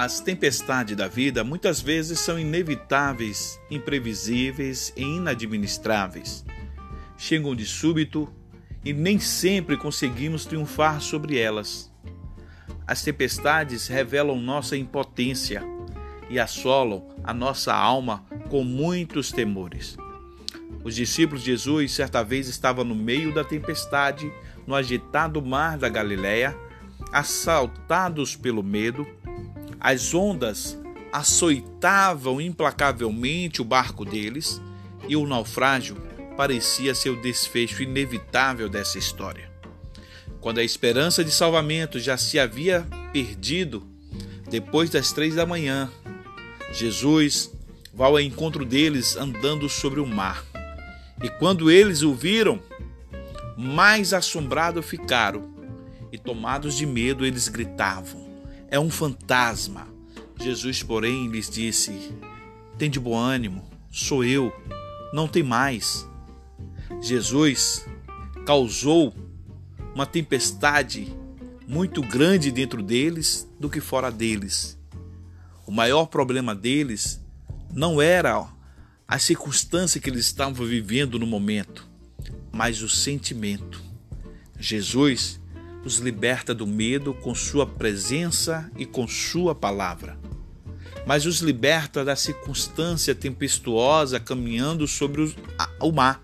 As tempestades da vida muitas vezes são inevitáveis, imprevisíveis e inadministráveis. Chegam de súbito e nem sempre conseguimos triunfar sobre elas. As tempestades revelam nossa impotência e assolam a nossa alma com muitos temores. Os discípulos de Jesus certa vez estavam no meio da tempestade, no agitado mar da Galiléia, assaltados pelo medo as ondas açoitavam implacavelmente o barco deles e o naufrágio parecia ser o desfecho inevitável dessa história. Quando a esperança de salvamento já se havia perdido, depois das três da manhã, Jesus vai ao encontro deles andando sobre o mar. E quando eles o viram, mais assombrados ficaram, e tomados de medo, eles gritavam: é um fantasma. Jesus, porém, lhes disse: Tem de bom ânimo, sou eu, não tem mais. Jesus causou uma tempestade muito grande dentro deles do que fora deles. O maior problema deles não era a circunstância que eles estavam vivendo no momento, mas o sentimento. Jesus os liberta do medo com sua presença e com sua palavra. Mas os liberta da circunstância tempestuosa caminhando sobre o mar.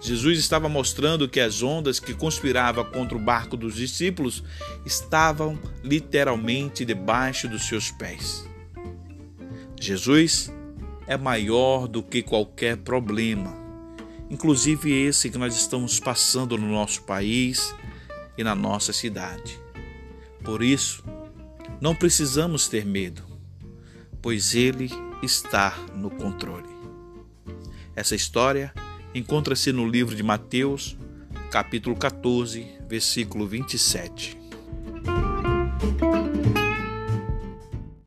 Jesus estava mostrando que as ondas que conspiravam contra o barco dos discípulos estavam literalmente debaixo dos seus pés. Jesus é maior do que qualquer problema, inclusive esse que nós estamos passando no nosso país, e na nossa cidade. Por isso, não precisamos ter medo, pois Ele está no controle. Essa história encontra-se no livro de Mateus, capítulo 14, versículo 27.